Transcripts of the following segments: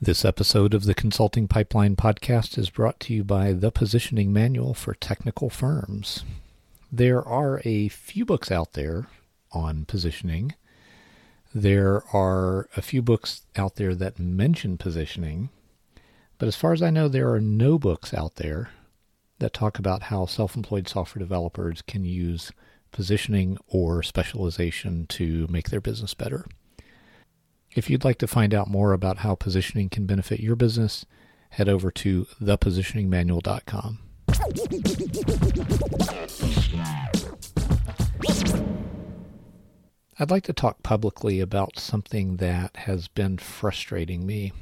This episode of the Consulting Pipeline podcast is brought to you by the Positioning Manual for Technical Firms. There are a few books out there on positioning. There are a few books out there that mention positioning, but as far as I know, there are no books out there that talk about how self employed software developers can use positioning or specialization to make their business better. If you'd like to find out more about how positioning can benefit your business, head over to thepositioningmanual.com. I'd like to talk publicly about something that has been frustrating me.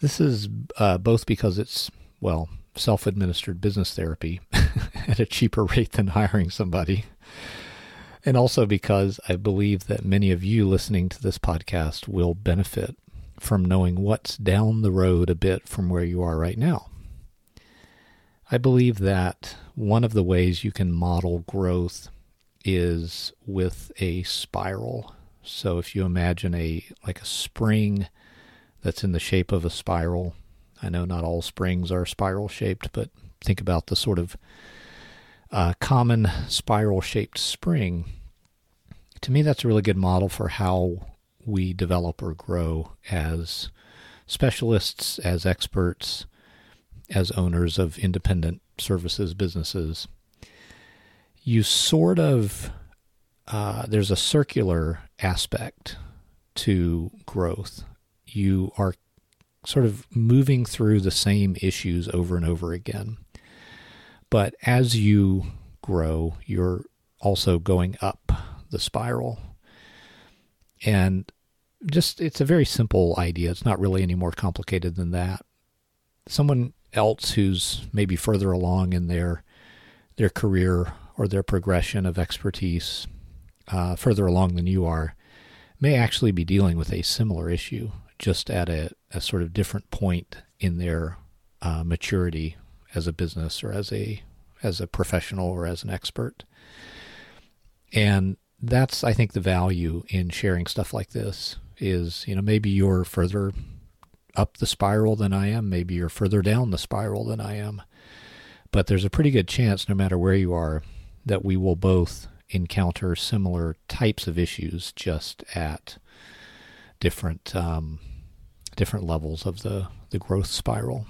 This is uh, both because it's, well, self administered business therapy at a cheaper rate than hiring somebody and also because I believe that many of you listening to this podcast will benefit from knowing what's down the road a bit from where you are right now. I believe that one of the ways you can model growth is with a spiral. So if you imagine a like a spring that's in the shape of a spiral, I know not all springs are spiral shaped, but think about the sort of uh, common spiral shaped spring to me, that's a really good model for how we develop or grow as specialists, as experts, as owners of independent services businesses. You sort of, uh, there's a circular aspect to growth. You are sort of moving through the same issues over and over again. But as you grow, you're also going up the spiral. And just it's a very simple idea. It's not really any more complicated than that. Someone else who's maybe further along in their their career or their progression of expertise, uh, further along than you are, may actually be dealing with a similar issue, just at a, a sort of different point in their uh, maturity as a business or as a as a professional or as an expert. And that's I think the value in sharing stuff like this is you know maybe you're further up the spiral than I am, maybe you're further down the spiral than I am, but there's a pretty good chance no matter where you are that we will both encounter similar types of issues just at different um, different levels of the the growth spiral.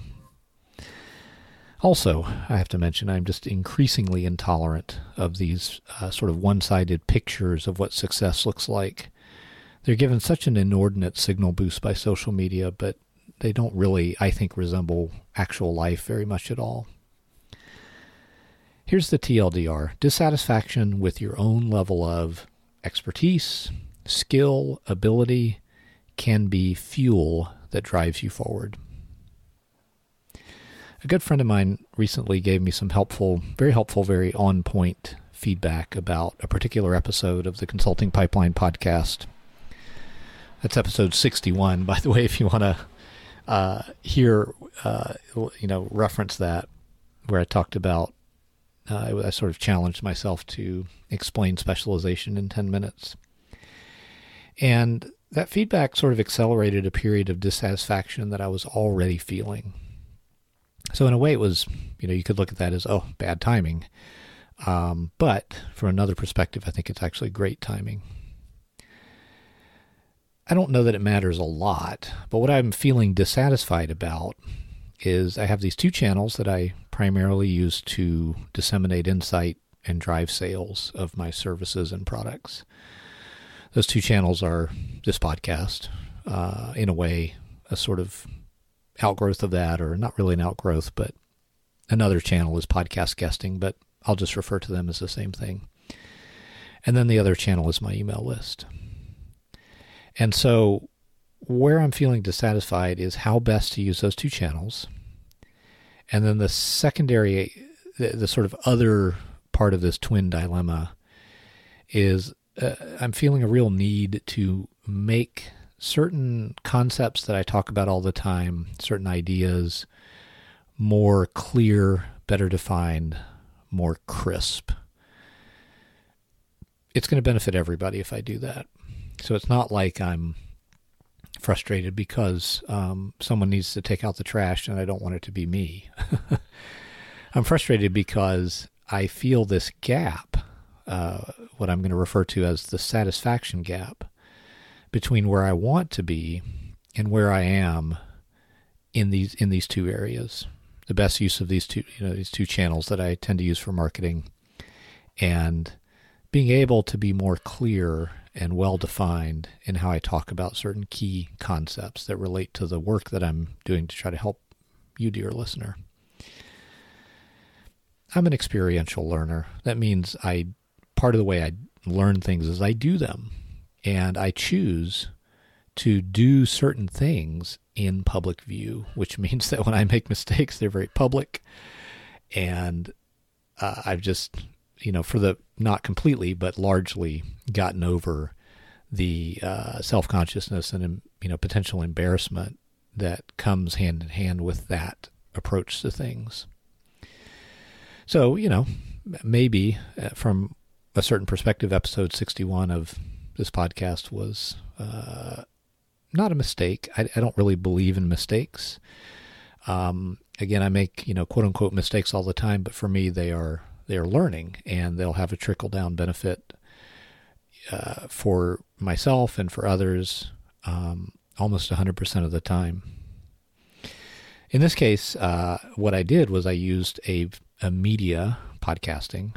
Also, I have to mention, I'm just increasingly intolerant of these uh, sort of one sided pictures of what success looks like. They're given such an inordinate signal boost by social media, but they don't really, I think, resemble actual life very much at all. Here's the TLDR dissatisfaction with your own level of expertise, skill, ability can be fuel that drives you forward. A good friend of mine recently gave me some helpful, very helpful, very on point feedback about a particular episode of the Consulting Pipeline podcast. That's episode 61, by the way, if you want to uh, hear, uh, you know, reference that, where I talked about, uh, I sort of challenged myself to explain specialization in 10 minutes. And that feedback sort of accelerated a period of dissatisfaction that I was already feeling so in a way, it was you know you could look at that as oh bad timing, um, but from another perspective, I think it's actually great timing. I don't know that it matters a lot, but what I'm feeling dissatisfied about is I have these two channels that I primarily use to disseminate insight and drive sales of my services and products. Those two channels are this podcast, uh, in a way, a sort of outgrowth of that, or not really an outgrowth, but another channel is podcast guesting, but I'll just refer to them as the same thing. And then the other channel is my email list. And so, where I'm feeling dissatisfied is how best to use those two channels. And then the secondary, the, the sort of other part of this twin dilemma is uh, I'm feeling a real need to make certain concepts that I talk about all the time, certain ideas, more clear, better defined, more crisp. It's going to benefit everybody if I do that. So it's not like I'm frustrated because um, someone needs to take out the trash and I don't want it to be me. I'm frustrated because I feel this gap, uh, what I'm going to refer to as the satisfaction gap between where I want to be and where I am in these in these two areas. The best use of these two you know these two channels that I tend to use for marketing and being able to be more clear and well defined in how I talk about certain key concepts that relate to the work that I'm doing to try to help you, dear listener. I'm an experiential learner. That means I part of the way I learn things is I do them and I choose to do certain things in public view, which means that when I make mistakes, they're very public. And uh, I've just, you know, for the not completely, but largely gotten over the uh, self consciousness and, you know, potential embarrassment that comes hand in hand with that approach to things. So, you know, maybe uh, from a certain perspective, episode 61 of this podcast was uh, not a mistake. I, I, don't really believe in mistakes. Um, again, I make you know quote unquote mistakes all the time, but for me, they are they are learning, and they'll have a trickle down benefit uh, for myself and for others um, almost 100% of the time. In this case, uh, what I did was I used a, a media podcasting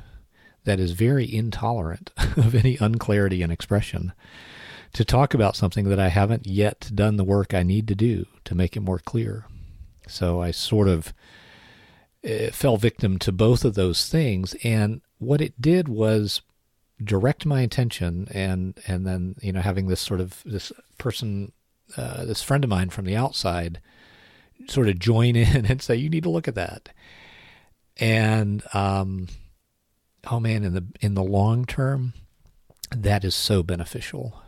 that is very intolerant of any unclarity in expression to talk about something that I haven't yet done the work I need to do to make it more clear. So I sort of uh, fell victim to both of those things. And what it did was direct my attention and, and then, you know, having this sort of this person, uh, this friend of mine from the outside sort of join in and say, you need to look at that. And, um, oh man, in the, in the long term, that is so beneficial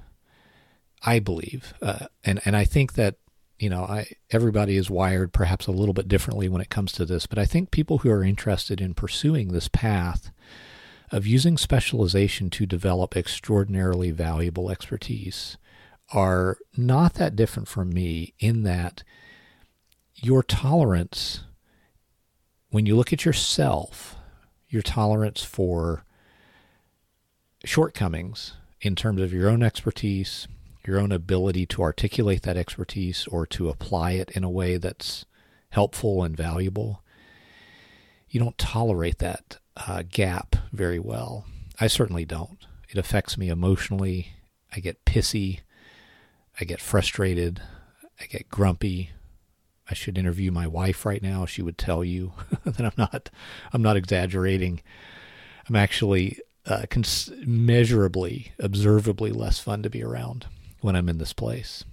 I believe, uh, and and I think that you know I everybody is wired perhaps a little bit differently when it comes to this, but I think people who are interested in pursuing this path of using specialization to develop extraordinarily valuable expertise are not that different from me in that your tolerance when you look at yourself your tolerance for shortcomings in terms of your own expertise your own ability to articulate that expertise or to apply it in a way that's helpful and valuable, you don't tolerate that uh, gap very well. I certainly don't. It affects me emotionally. I get pissy. I get frustrated. I get grumpy. I should interview my wife right now. She would tell you that I'm not. I'm not exaggerating. I'm actually uh, cons- measurably, observably less fun to be around when I'm in this place.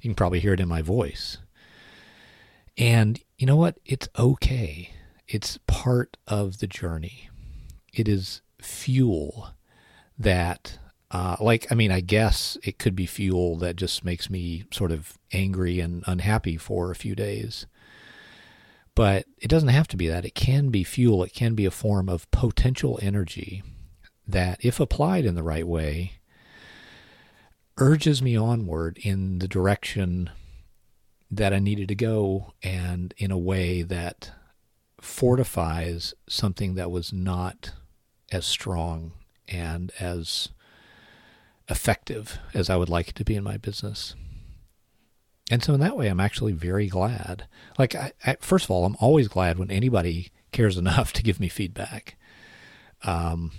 You can probably hear it in my voice. And you know what? It's okay. It's part of the journey. It is fuel that, uh, like, I mean, I guess it could be fuel that just makes me sort of angry and unhappy for a few days. But it doesn't have to be that. It can be fuel, it can be a form of potential energy that, if applied in the right way, urges me onward in the direction that I needed to go and in a way that fortifies something that was not as strong and as effective as I would like it to be in my business. And so, in that way, I'm actually very glad. Like, I, I, first of all, I'm always glad when anybody cares enough to give me feedback. Um,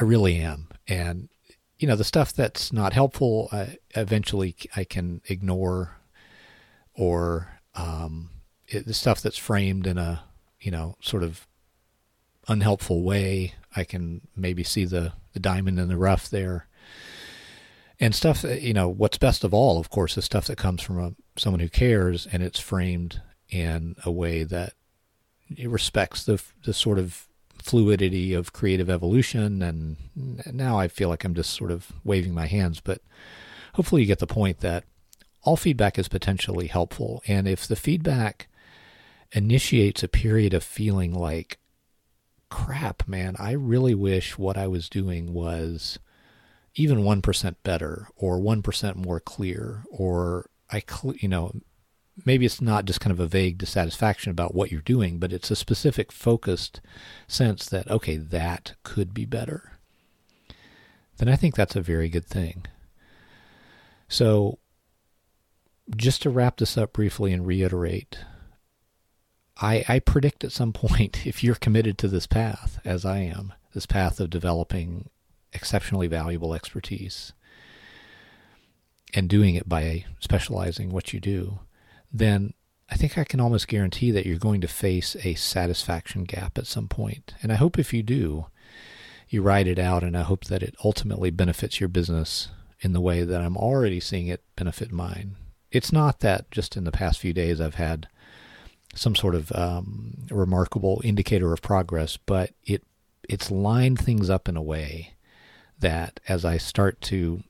I really am. And you know the stuff that's not helpful I, eventually i can ignore or um, it, the stuff that's framed in a you know sort of unhelpful way i can maybe see the the diamond in the rough there and stuff you know what's best of all of course is stuff that comes from a, someone who cares and it's framed in a way that respects the the sort of fluidity of creative evolution. And now I feel like I'm just sort of waving my hands, but hopefully you get the point that all feedback is potentially helpful. And if the feedback initiates a period of feeling like, crap, man, I really wish what I was doing was even 1% better or 1% more clear or I you know maybe it's not just kind of a vague dissatisfaction about what you're doing but it's a specific focused sense that okay that could be better. Then I think that's a very good thing. So just to wrap this up briefly and reiterate I, I predict at some point if you're committed to this path as I am this path of developing exceptionally valuable expertise and doing it by specializing what you do, then I think I can almost guarantee that you're going to face a satisfaction gap at some point. And I hope if you do, you ride it out, and I hope that it ultimately benefits your business in the way that I'm already seeing it benefit mine. It's not that just in the past few days I've had some sort of um, remarkable indicator of progress, but it it's lined things up in a way that as I start to,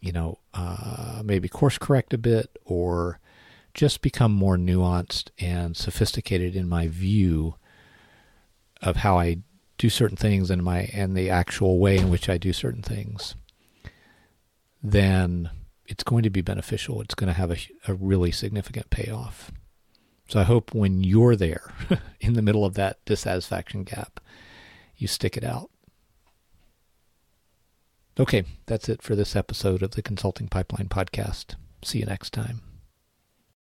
you know, uh, maybe course correct a bit or just become more nuanced and sophisticated in my view of how I do certain things and my and the actual way in which I do certain things, then it's going to be beneficial. It's going to have a, a really significant payoff. So I hope when you're there in the middle of that dissatisfaction gap, you stick it out. Okay, that's it for this episode of the Consulting Pipeline Podcast. See you next time.